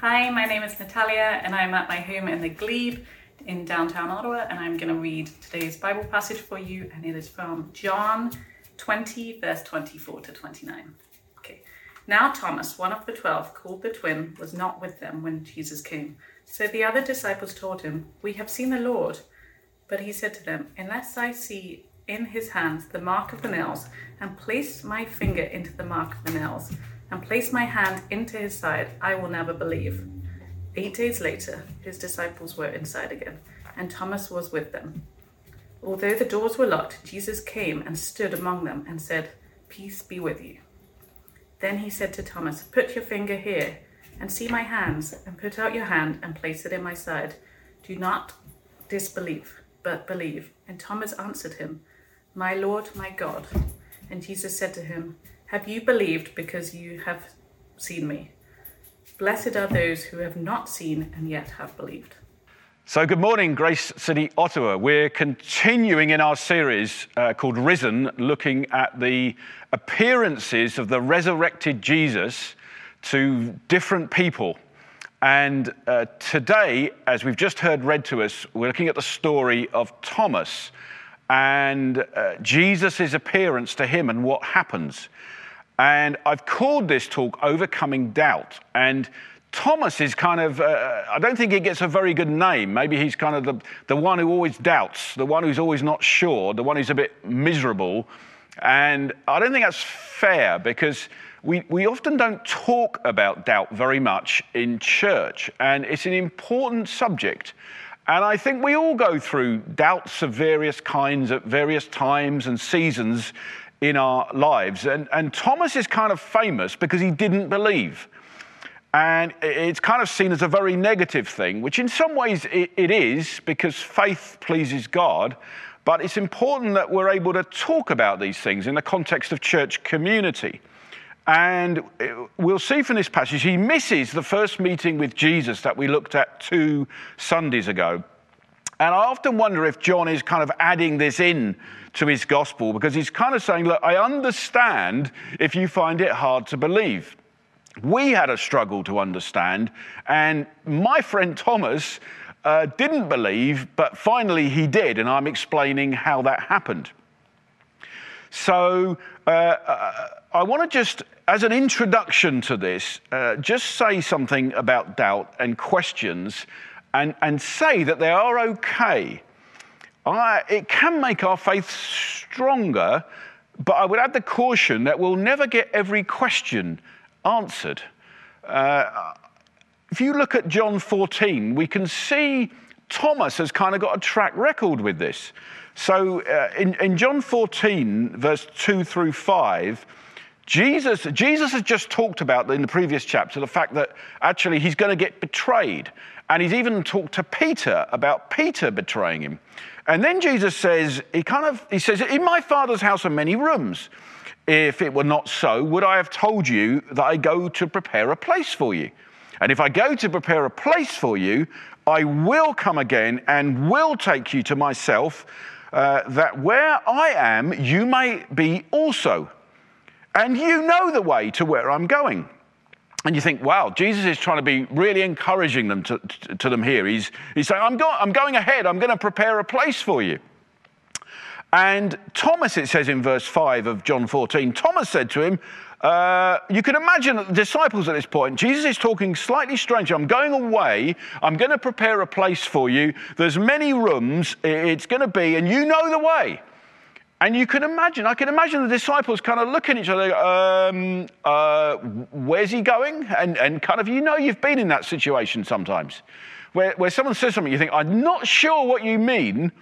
Hi, my name is Natalia, and I'm at my home in the Glebe in downtown Ottawa, and I'm going to read today's Bible passage for you, and it is from John 20, verse 24 to 29. Okay. Now, Thomas, one of the twelve, called the twin, was not with them when Jesus came. So the other disciples told him, We have seen the Lord. But he said to them, Unless I see in his hands the mark of the nails, and place my finger into the mark of the nails, and place my hand into his side, I will never believe. Eight days later, his disciples were inside again, and Thomas was with them. Although the doors were locked, Jesus came and stood among them and said, Peace be with you. Then he said to Thomas, Put your finger here and see my hands, and put out your hand and place it in my side. Do not disbelieve, but believe. And Thomas answered him, My Lord, my God. And Jesus said to him, have you believed because you have seen me? Blessed are those who have not seen and yet have believed. So, good morning, Grace City, Ottawa. We're continuing in our series uh, called Risen, looking at the appearances of the resurrected Jesus to different people. And uh, today, as we've just heard read to us, we're looking at the story of Thomas and uh, Jesus' appearance to him and what happens. And I've called this talk Overcoming Doubt. And Thomas is kind of, uh, I don't think he gets a very good name. Maybe he's kind of the, the one who always doubts, the one who's always not sure, the one who's a bit miserable. And I don't think that's fair because we, we often don't talk about doubt very much in church. And it's an important subject. And I think we all go through doubts of various kinds at various times and seasons in our lives. And, and Thomas is kind of famous because he didn't believe. And it's kind of seen as a very negative thing, which in some ways it, it is because faith pleases God. But it's important that we're able to talk about these things in the context of church community. And we'll see from this passage, he misses the first meeting with Jesus that we looked at two Sundays ago. And I often wonder if John is kind of adding this in to his gospel because he's kind of saying, Look, I understand if you find it hard to believe. We had a struggle to understand, and my friend Thomas uh, didn't believe, but finally he did, and I'm explaining how that happened. So uh, uh, I want to just, as an introduction to this, uh, just say something about doubt and questions and, and say that they are okay. I, it can make our faith stronger, but I would add the caution that we'll never get every question answered. Uh, if you look at John 14, we can see Thomas has kind of got a track record with this. So uh, in, in John 14, verse 2 through 5, Jesus, Jesus has just talked about in the previous chapter the fact that actually he's going to get betrayed. And he's even talked to Peter about Peter betraying him. And then Jesus says, he kind of, he says, in my father's house are many rooms. If it were not so, would I have told you that I go to prepare a place for you? And if I go to prepare a place for you, I will come again and will take you to myself, uh, that where I am, you may be also. And you know the way to where I'm going. And you think, wow, Jesus is trying to be really encouraging them to, to, to them here. He's, he's saying, I'm, go- I'm going ahead, I'm going to prepare a place for you. And Thomas, it says in verse 5 of John 14, Thomas said to him, uh, you can imagine the disciples at this point, Jesus is talking slightly strange. I'm going away. I'm going to prepare a place for you. There's many rooms. It's going to be, and you know the way. And you can imagine, I can imagine the disciples kind of looking at each other, um, uh, where's he going? And, and kind of, you know, you've been in that situation sometimes where, where someone says something, you think, I'm not sure what you mean.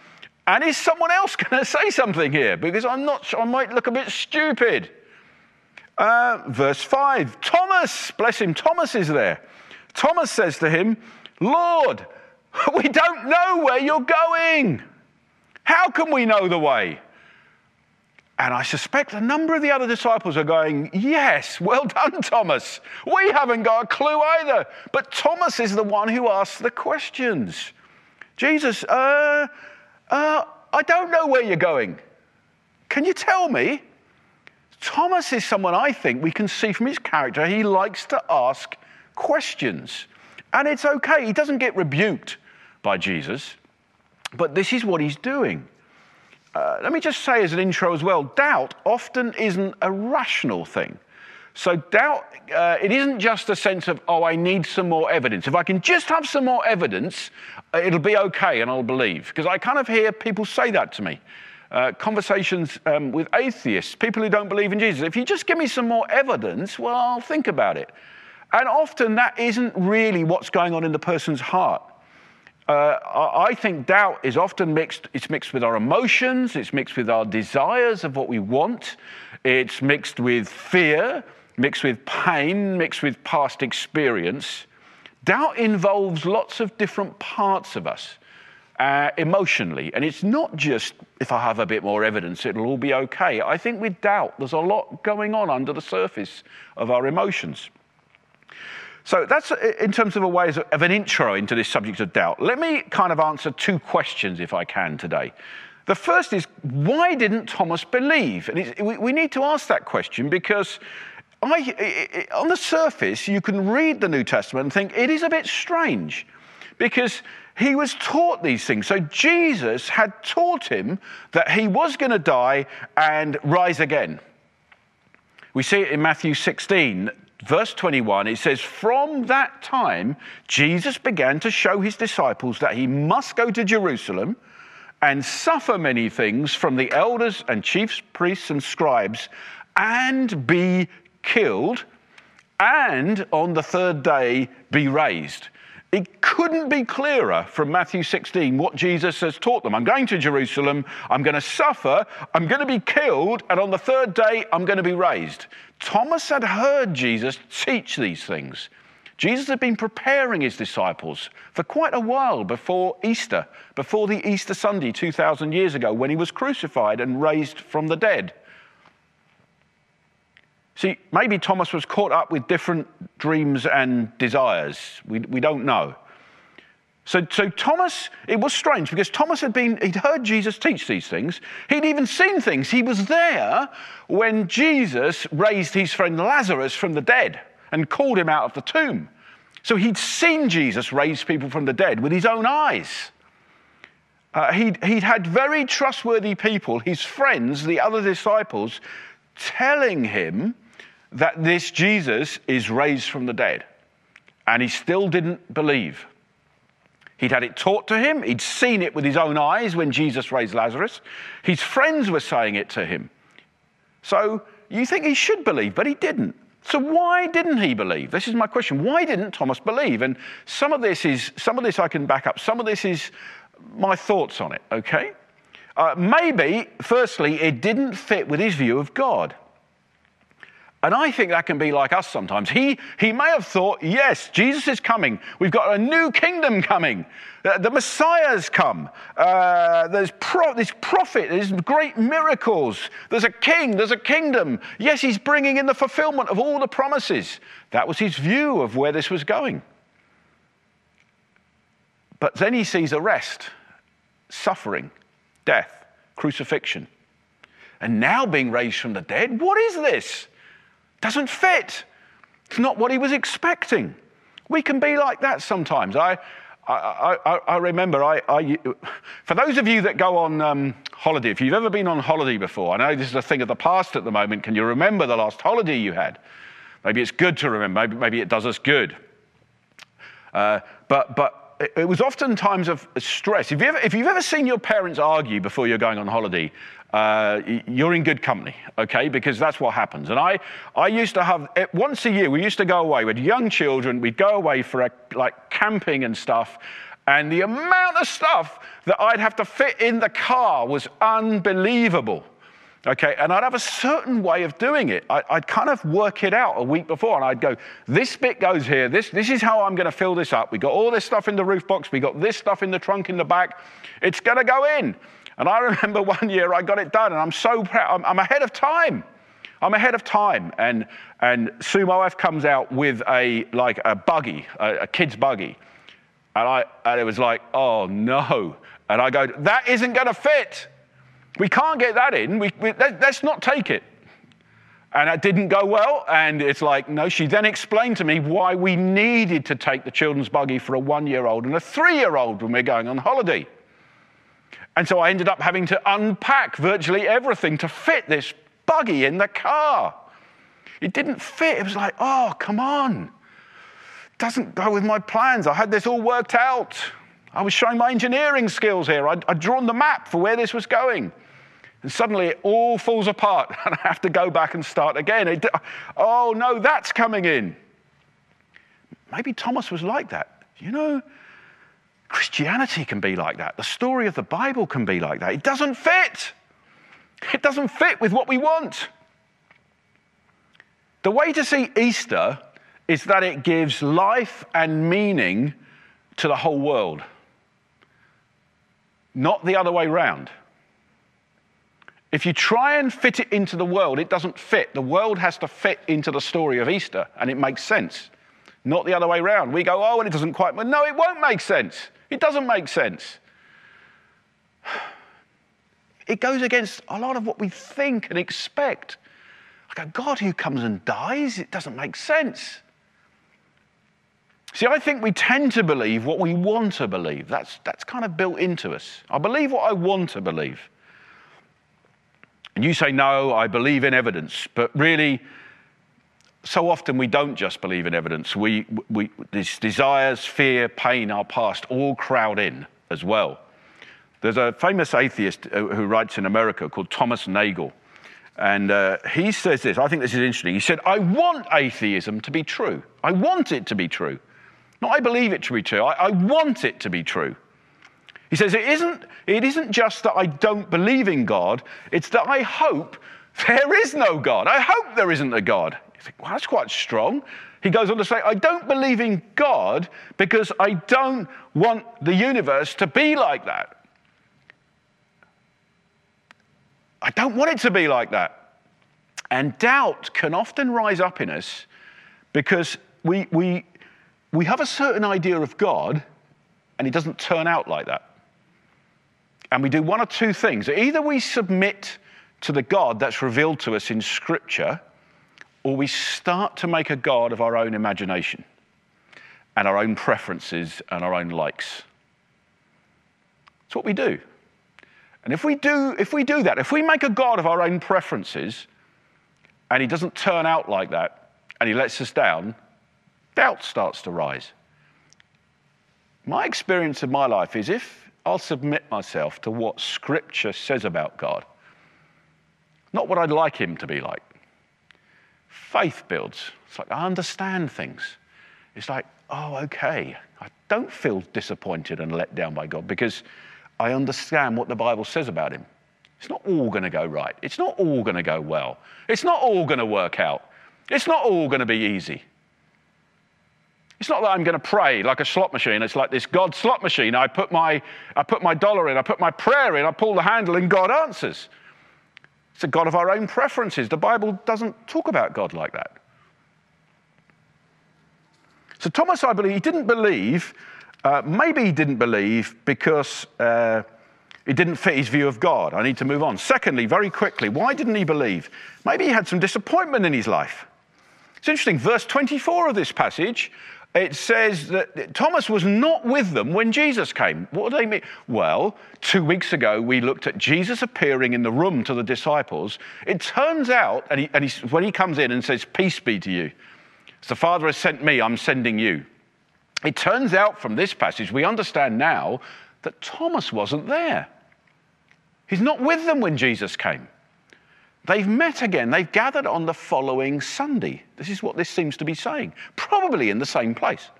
And is someone else going to say something here? Because I'm not sure, I might look a bit stupid. Uh, verse 5 Thomas, bless him, Thomas is there. Thomas says to him, Lord, we don't know where you're going. How can we know the way? And I suspect a number of the other disciples are going, Yes, well done, Thomas. We haven't got a clue either. But Thomas is the one who asks the questions. Jesus, uh, uh, I don't know where you're going. Can you tell me? Thomas is someone I think we can see from his character, he likes to ask questions. And it's okay. He doesn't get rebuked by Jesus, but this is what he's doing. Uh, let me just say as an intro as well doubt often isn't a rational thing. So, doubt, uh, it isn't just a sense of, oh, I need some more evidence. If I can just have some more evidence, uh, it'll be okay and I'll believe. Because I kind of hear people say that to me. Uh, conversations um, with atheists, people who don't believe in Jesus. If you just give me some more evidence, well, I'll think about it. And often that isn't really what's going on in the person's heart. Uh, I think doubt is often mixed, it's mixed with our emotions, it's mixed with our desires of what we want, it's mixed with fear, mixed with pain, mixed with past experience. Doubt involves lots of different parts of us uh, emotionally. And it's not just if I have a bit more evidence, it'll all be okay. I think with doubt, there's a lot going on under the surface of our emotions. So that's uh, in terms of a way of an intro into this subject of doubt. Let me kind of answer two questions, if I can, today. The first is why didn't Thomas believe? And we need to ask that question because I, on the surface, you can read the New Testament and think it is a bit strange because he was taught these things. So Jesus had taught him that he was going to die and rise again. We see it in Matthew 16, verse 21. It says, From that time, Jesus began to show his disciples that he must go to Jerusalem and suffer many things from the elders and chief priests and scribes and be killed, and on the third day be raised. It couldn't be clearer from Matthew 16 what Jesus has taught them. I'm going to Jerusalem, I'm going to suffer, I'm going to be killed, and on the third day, I'm going to be raised. Thomas had heard Jesus teach these things. Jesus had been preparing his disciples for quite a while before Easter, before the Easter Sunday 2,000 years ago, when he was crucified and raised from the dead. See, maybe Thomas was caught up with different dreams and desires. We, we don't know. So, so Thomas, it was strange because Thomas had been, he'd heard Jesus teach these things. He'd even seen things. He was there when Jesus raised his friend Lazarus from the dead and called him out of the tomb. So he'd seen Jesus raise people from the dead with his own eyes. Uh, he'd, he'd had very trustworthy people, his friends, the other disciples, telling him that this Jesus is raised from the dead. And he still didn't believe. He'd had it taught to him, he'd seen it with his own eyes when Jesus raised Lazarus. His friends were saying it to him. So you think he should believe, but he didn't. So why didn't he believe? This is my question. Why didn't Thomas believe? And some of this is some of this I can back up. Some of this is my thoughts on it, okay? Uh, maybe, firstly, it didn't fit with his view of God. And I think that can be like us sometimes. He, he may have thought, yes, Jesus is coming. We've got a new kingdom coming. The, the Messiah's come. Uh, there's pro, this prophet, there's great miracles. There's a king, there's a kingdom. Yes, he's bringing in the fulfillment of all the promises. That was his view of where this was going. But then he sees arrest, suffering, death, crucifixion, and now being raised from the dead. What is this? Doesn't fit. It's not what he was expecting. We can be like that sometimes. I, I, I, I remember, I, I, for those of you that go on um, holiday, if you've ever been on holiday before, I know this is a thing of the past at the moment. Can you remember the last holiday you had? Maybe it's good to remember, maybe, maybe it does us good. Uh, but, but it was often times of stress. If, you ever, if you've ever seen your parents argue before you're going on holiday, uh, you're in good company, okay? Because that's what happens. And I, I used to have, eh, once a year, we used to go away with young children. We'd go away for a, like camping and stuff. And the amount of stuff that I'd have to fit in the car was unbelievable. Okay, and I'd have a certain way of doing it. I, would kind of work it out a week before, and I'd go, this bit goes here, this, this is how I'm going to fill this up. We got all this stuff in the roof box, we got this stuff in the trunk in the back. It's going to go in. And I remember one year I got it done, and I'm so proud. I'm, I'm ahead of time. I'm ahead of time. And, and Sue, my wife, comes out with a, like a buggy, a, a kid's buggy. And, I, and it was like, oh no. And I go, that isn't going to fit. We can't get that in. We, we, let, us not take it. And it didn't go well. And it's like, no, she then explained to me why we needed to take the children's buggy for a one year old and a three year old when we're going on holiday. And so I ended up having to unpack virtually everything to fit this buggy in the car. It didn't fit. It was like, oh, come on. Doesn't go with my plans. I had this all worked out. I was showing my engineering skills here. I'd, I'd drawn the map for where this was going. And suddenly it all falls apart, and I have to go back and start again. It, oh, no, that's coming in. Maybe Thomas was like that. You know, Christianity can be like that. The story of the Bible can be like that. It doesn't fit. It doesn't fit with what we want. The way to see Easter is that it gives life and meaning to the whole world, not the other way round. If you try and fit it into the world, it doesn't fit. The world has to fit into the story of Easter, and it makes sense. Not the other way around. We go, oh, and it doesn't quite. No, it won't make sense. It doesn't make sense. It goes against a lot of what we think and expect. Like a God who comes and dies, it doesn't make sense. See, I think we tend to believe what we want to believe. That's, that's kind of built into us. I believe what I want to believe. And you say, no, I believe in evidence. But really, so often we don't just believe in evidence. We, we, these desires, fear, pain, our past all crowd in as well. There's a famous atheist who writes in America called Thomas Nagel. And uh, he says this, I think this is interesting. He said, I want atheism to be true. I want it to be true. Not I believe it to be true, I, I want it to be true. He says, it isn't, it isn't just that I don't believe in God, it's that I hope there is no God. I hope there isn't a God. Think, well, that's quite strong. He goes on to say, I don't believe in God because I don't want the universe to be like that. I don't want it to be like that. And doubt can often rise up in us because we, we, we have a certain idea of God and it doesn't turn out like that. And we do one or two things. Either we submit to the God that's revealed to us in Scripture, or we start to make a God of our own imagination and our own preferences and our own likes. That's what we do. And if we do, if we do that, if we make a God of our own preferences and he doesn't turn out like that and he lets us down, doubt starts to rise. My experience of my life is if I'll submit myself to what Scripture says about God, not what I'd like Him to be like. Faith builds. It's like I understand things. It's like, oh, okay. I don't feel disappointed and let down by God because I understand what the Bible says about Him. It's not all going to go right. It's not all going to go well. It's not all going to work out. It's not all going to be easy. It's not that I'm going to pray like a slot machine. It's like this God slot machine. I put, my, I put my dollar in, I put my prayer in, I pull the handle, and God answers. It's a God of our own preferences. The Bible doesn't talk about God like that. So, Thomas, I believe, he didn't believe, uh, maybe he didn't believe because uh, it didn't fit his view of God. I need to move on. Secondly, very quickly, why didn't he believe? Maybe he had some disappointment in his life. It's interesting, verse 24 of this passage it says that Thomas was not with them when Jesus came. What do they mean? Well, two weeks ago, we looked at Jesus appearing in the room to the disciples. It turns out, and, he, and he, when he comes in and says, Peace be to you, as the Father has sent me, I'm sending you. It turns out from this passage, we understand now that Thomas wasn't there. He's not with them when Jesus came. They've met again. They've gathered on the following Sunday. This is what this seems to be saying. Probably in the same place.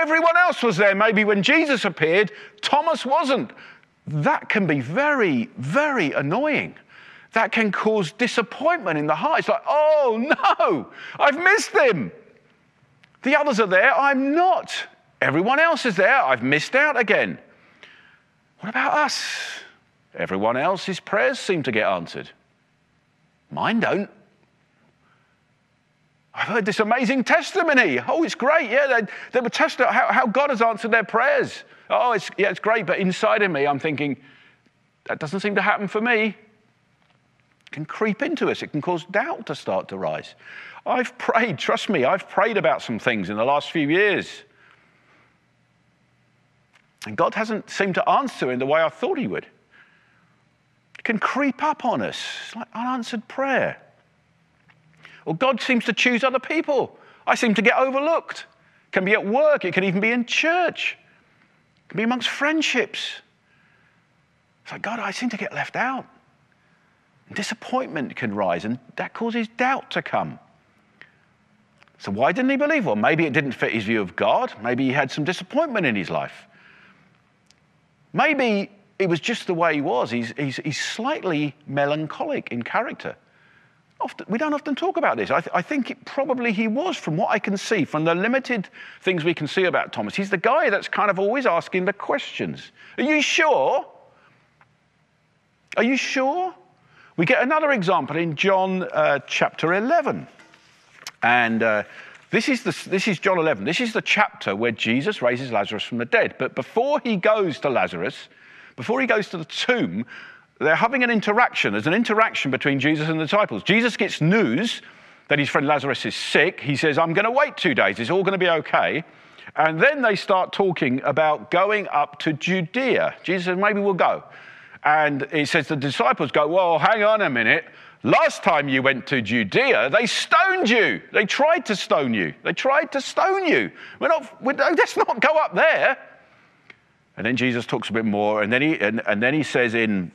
Everyone else was there. Maybe when Jesus appeared, Thomas wasn't. That can be very, very annoying. That can cause disappointment in the heart. It's like, oh no, I've missed him. The others are there, I'm not. Everyone else is there, I've missed out again. What about us? Everyone else's prayers seem to get answered. Mine don't. I've heard this amazing testimony. Oh, it's great. Yeah, they, they were testing how, how God has answered their prayers. Oh, it's, yeah, it's great. But inside of me, I'm thinking, that doesn't seem to happen for me. It can creep into us. It can cause doubt to start to rise. I've prayed, trust me, I've prayed about some things in the last few years. And God hasn't seemed to answer in the way I thought He would. Can creep up on us like unanswered prayer. Or God seems to choose other people. I seem to get overlooked. It can be at work, it can even be in church, it can be amongst friendships. It's like, God, I seem to get left out. Disappointment can rise, and that causes doubt to come. So, why didn't he believe? Well, maybe it didn't fit his view of God. Maybe he had some disappointment in his life. Maybe it was just the way he was. He's, he's, he's slightly melancholic in character. Often, we don't often talk about this. I, th- I think it, probably he was, from what I can see, from the limited things we can see about Thomas. He's the guy that's kind of always asking the questions. Are you sure? Are you sure? We get another example in John uh, chapter 11. And uh, this, is the, this is John 11. This is the chapter where Jesus raises Lazarus from the dead. But before he goes to Lazarus, before he goes to the tomb, they're having an interaction. There's an interaction between Jesus and the disciples. Jesus gets news that his friend Lazarus is sick. He says, I'm going to wait two days. It's all going to be okay. And then they start talking about going up to Judea. Jesus says, maybe we'll go. And he says the disciples go, Well, hang on a minute. Last time you went to Judea, they stoned you. They tried to stone you. They tried to stone you. We're not, we're, let's not go up there. And then Jesus talks a bit more, and then he, and, and then he says in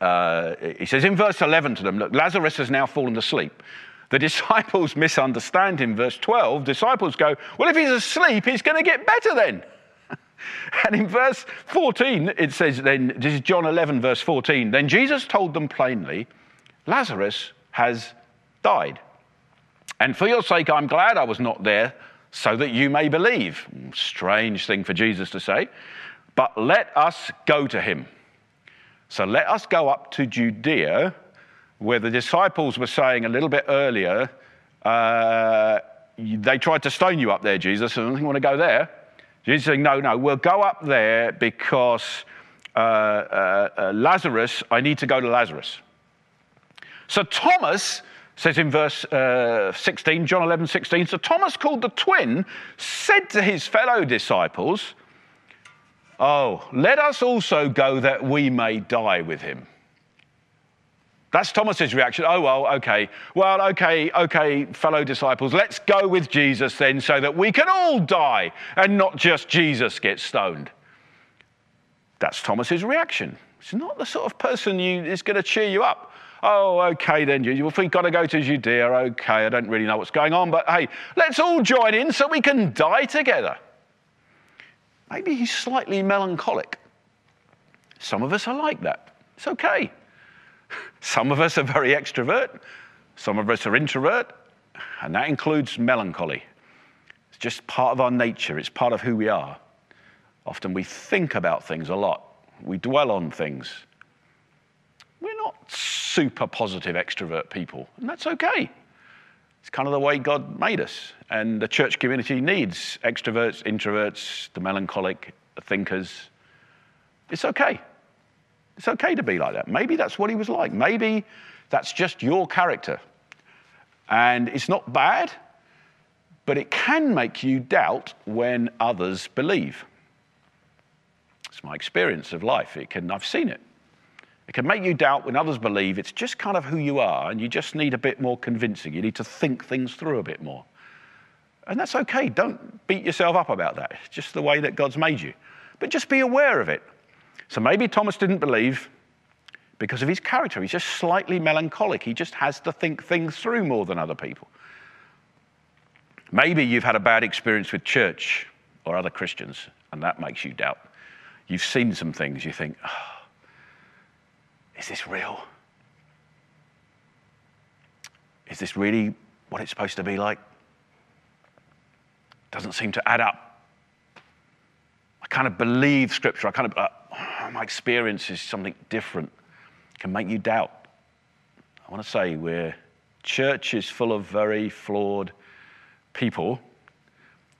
uh, he says in verse 11 to them, Look, Lazarus has now fallen asleep. The disciples misunderstand him. Verse 12, disciples go, Well, if he's asleep, he's going to get better then. And in verse 14, it says, then, this is John 11, verse 14, then Jesus told them plainly, Lazarus has died. And for your sake, I'm glad I was not there so that you may believe. Strange thing for Jesus to say. But let us go to him. So let us go up to Judea, where the disciples were saying a little bit earlier, uh, they tried to stone you up there, Jesus, and I want to go there. Jesus saying, No, no, we'll go up there because uh, uh, uh, Lazarus, I need to go to Lazarus. So Thomas says in verse uh, 16, John 11, 16, so Thomas, called the twin, said to his fellow disciples, Oh, let us also go that we may die with him. That's Thomas's reaction. Oh, well, okay. Well, okay, okay, fellow disciples, let's go with Jesus then so that we can all die and not just Jesus get stoned. That's Thomas's reaction. He's not the sort of person you, is going to cheer you up. Oh, okay then, if we've got to go to Judea, okay, I don't really know what's going on, but hey, let's all join in so we can die together. Maybe he's slightly melancholic. Some of us are like that. It's okay. Some of us are very extrovert, some of us are introvert, and that includes melancholy. It's just part of our nature, it's part of who we are. Often we think about things a lot, we dwell on things. We're not super positive extrovert people, and that's okay. It's kind of the way God made us. And the church community needs extroverts, introverts, the melancholic, the thinkers. It's okay. It's okay to be like that. Maybe that's what he was like. Maybe that's just your character. And it's not bad, but it can make you doubt when others believe. It's my experience of life. It can, I've seen it. It can make you doubt when others believe. It's just kind of who you are, and you just need a bit more convincing. You need to think things through a bit more. And that's okay. Don't beat yourself up about that. It's just the way that God's made you. But just be aware of it. So maybe Thomas didn't believe because of his character. He's just slightly melancholic. He just has to think things through more than other people. Maybe you've had a bad experience with church or other Christians, and that makes you doubt. You've seen some things, you think, oh, is this real? Is this really what it's supposed to be like? Doesn't seem to add up. I kind of believe Scripture. I kind of, uh, my experience is something different It can make you doubt. I want to say we're church is full of very flawed people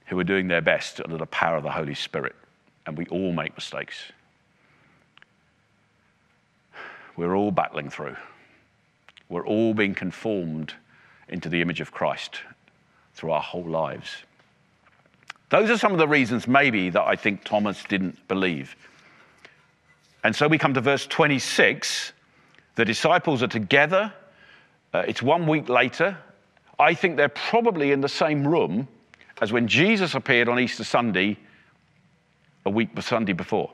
who are doing their best under the power of the Holy Spirit, and we all make mistakes. We're all battling through. We're all being conformed into the image of Christ through our whole lives. Those are some of the reasons, maybe, that I think Thomas didn't believe. And so we come to verse 26. The disciples are together. Uh, it's one week later. I think they're probably in the same room as when Jesus appeared on Easter Sunday a week Sunday before.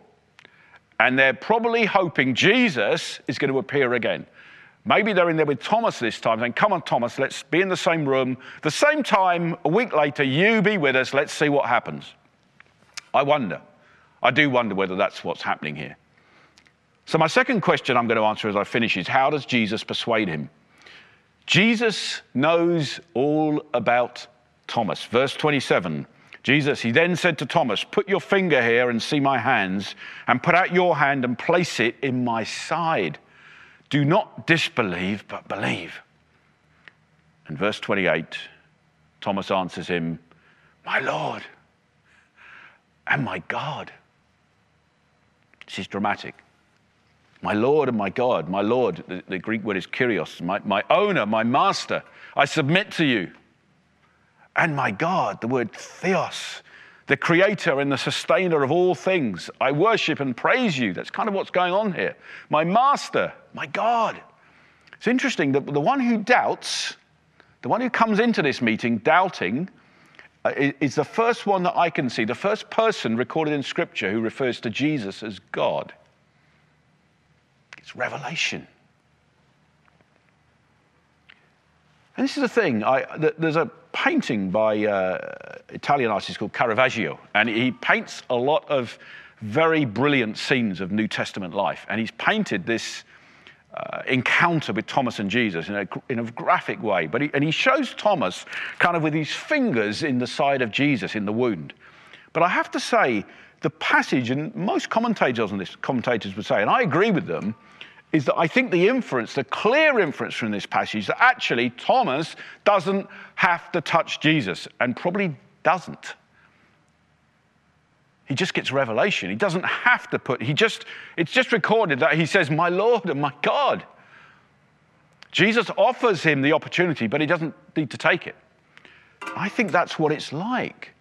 And they're probably hoping Jesus is going to appear again. Maybe they're in there with Thomas this time, saying, Come on, Thomas, let's be in the same room. The same time, a week later, you be with us. Let's see what happens. I wonder. I do wonder whether that's what's happening here. So, my second question I'm going to answer as I finish is How does Jesus persuade him? Jesus knows all about Thomas. Verse 27 Jesus, he then said to Thomas, Put your finger here and see my hands, and put out your hand and place it in my side. Do not disbelieve, but believe. And verse 28, Thomas answers him, My Lord and my God. This is dramatic. My Lord and my God, my Lord, the, the Greek word is kyrios, my, my owner, my master, I submit to you and my God, the word theos, the creator and the sustainer of all things. I worship and praise you. That's kind of what's going on here. My master, my God. It's interesting that the one who doubts, the one who comes into this meeting doubting, uh, is the first one that I can see, the first person recorded in Scripture who refers to Jesus as God. It's revelation. And this is the thing I, there's a painting by uh, Italian artist called Caravaggio, and he paints a lot of very brilliant scenes of New Testament life. And he's painted this uh, encounter with Thomas and Jesus in a, in a graphic way. But he, and he shows Thomas kind of with his fingers in the side of Jesus in the wound. But I have to say, the passage, and most commentators on this, commentators would say, and I agree with them, is that I think the inference, the clear inference from this passage, that actually Thomas doesn't have to touch Jesus and probably doesn't. He just gets revelation. He doesn't have to put, he just, it's just recorded that he says, My Lord and my God. Jesus offers him the opportunity, but he doesn't need to take it. I think that's what it's like.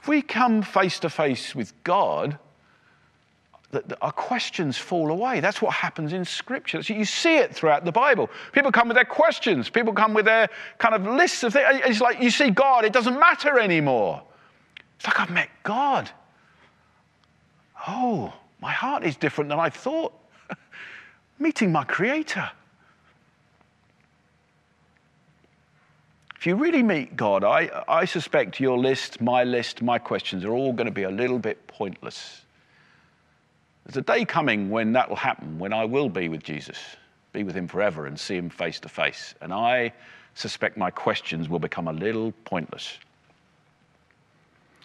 If we come face to face with God, that our questions fall away. That's what happens in Scripture. So you see it throughout the Bible. People come with their questions, people come with their kind of lists of things. It's like you see God, it doesn't matter anymore. It's like I've met God. Oh, my heart is different than I thought. Meeting my Creator. If you really meet God, I, I suspect your list, my list, my questions are all going to be a little bit pointless. There's a day coming when that will happen, when I will be with Jesus, be with him forever and see him face to face. And I suspect my questions will become a little pointless.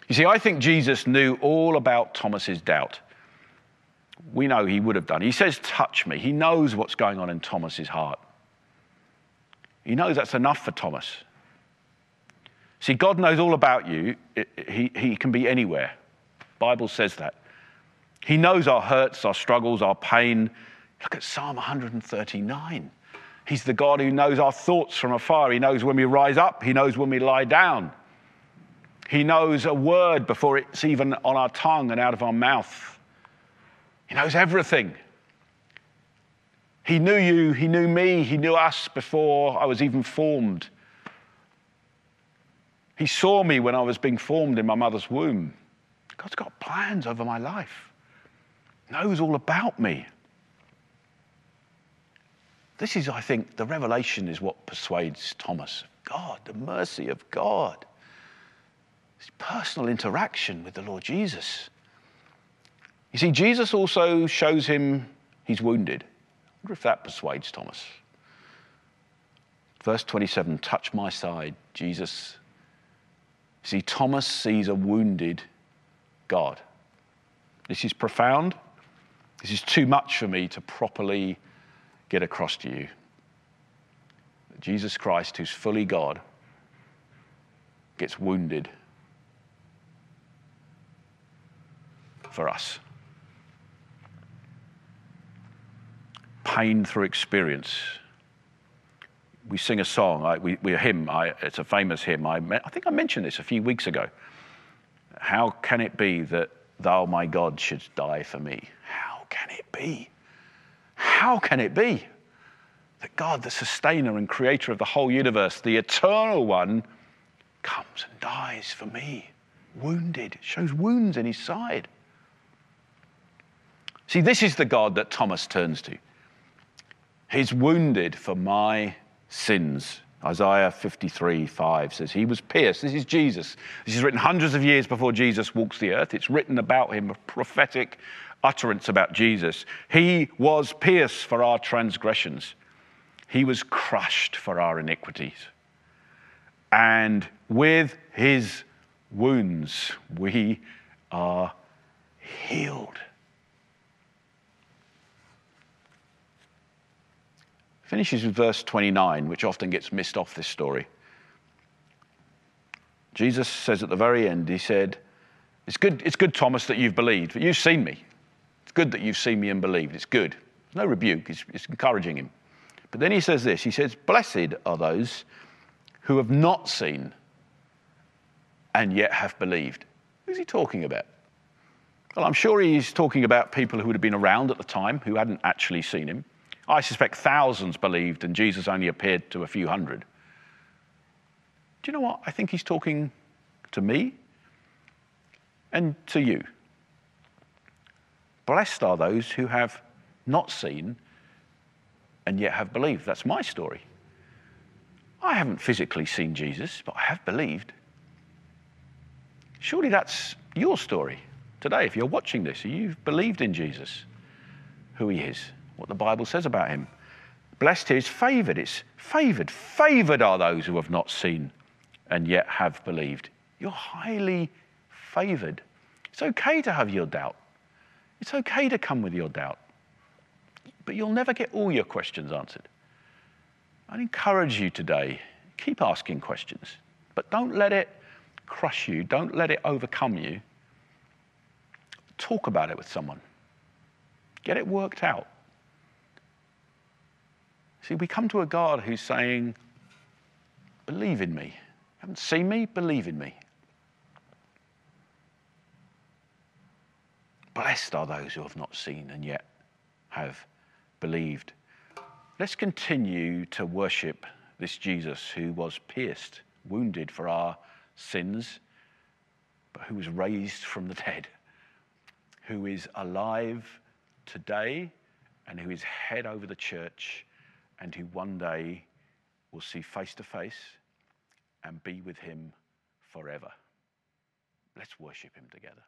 You see, I think Jesus knew all about Thomas's doubt. We know he would have done. He says, Touch me. He knows what's going on in Thomas's heart. He knows that's enough for Thomas. See, God knows all about you. He, he can be anywhere. Bible says that. He knows our hurts, our struggles, our pain. Look at Psalm 139. He's the God who knows our thoughts from afar. He knows when we rise up, He knows when we lie down. He knows a word before it's even on our tongue and out of our mouth. He knows everything. He knew you, He knew me, He knew us before I was even formed. He saw me when I was being formed in my mother's womb. God's got plans over my life knows all about me. This is, I think, the revelation is what persuades Thomas. God, the mercy of God, this personal interaction with the Lord Jesus. You see, Jesus also shows him he's wounded. I wonder if that persuades Thomas. Verse 27 touch my side, Jesus. See, Thomas sees a wounded God. This is profound. This is too much for me to properly get across to you. Jesus Christ, who's fully God, gets wounded for us. Pain through experience, we sing a song, I, we, we a hymn, I, it's a famous hymn. I, I think I mentioned this a few weeks ago. How can it be that thou, my God, shouldst die for me? How can it be? How can it be that God, the sustainer and creator of the whole universe, the eternal one, comes and dies for me? Wounded, shows wounds in his side. See, this is the God that Thomas turns to. He's wounded for my sins. Isaiah 53 5 says, He was pierced. This is Jesus. This is written hundreds of years before Jesus walks the earth. It's written about him, a prophetic utterance about Jesus. He was pierced for our transgressions, He was crushed for our iniquities. And with His wounds, we are healed. Finishes with verse 29, which often gets missed off this story. Jesus says at the very end, He said, It's good, it's good, Thomas, that you've believed, but you've seen me. It's good that you've seen me and believed. It's good. There's no rebuke, it's, it's encouraging him. But then he says this He says, Blessed are those who have not seen and yet have believed. Who's he talking about? Well, I'm sure he's talking about people who would have been around at the time who hadn't actually seen him. I suspect thousands believed and Jesus only appeared to a few hundred. Do you know what? I think he's talking to me and to you. Blessed are those who have not seen and yet have believed. That's my story. I haven't physically seen Jesus, but I have believed. Surely that's your story today. If you're watching this, you've believed in Jesus, who he is what the Bible says about him. Blessed is favored. It's favored. Favored are those who have not seen and yet have believed. You're highly favored. It's okay to have your doubt. It's okay to come with your doubt. But you'll never get all your questions answered. I'd encourage you today keep asking questions, but don't let it crush you, don't let it overcome you. Talk about it with someone, get it worked out. See, we come to a God who's saying, Believe in me. You haven't seen me? Believe in me. Blessed are those who have not seen and yet have believed. Let's continue to worship this Jesus who was pierced, wounded for our sins, but who was raised from the dead, who is alive today, and who is head over the church and who one day will see face to face and be with him forever. Let's worship him together.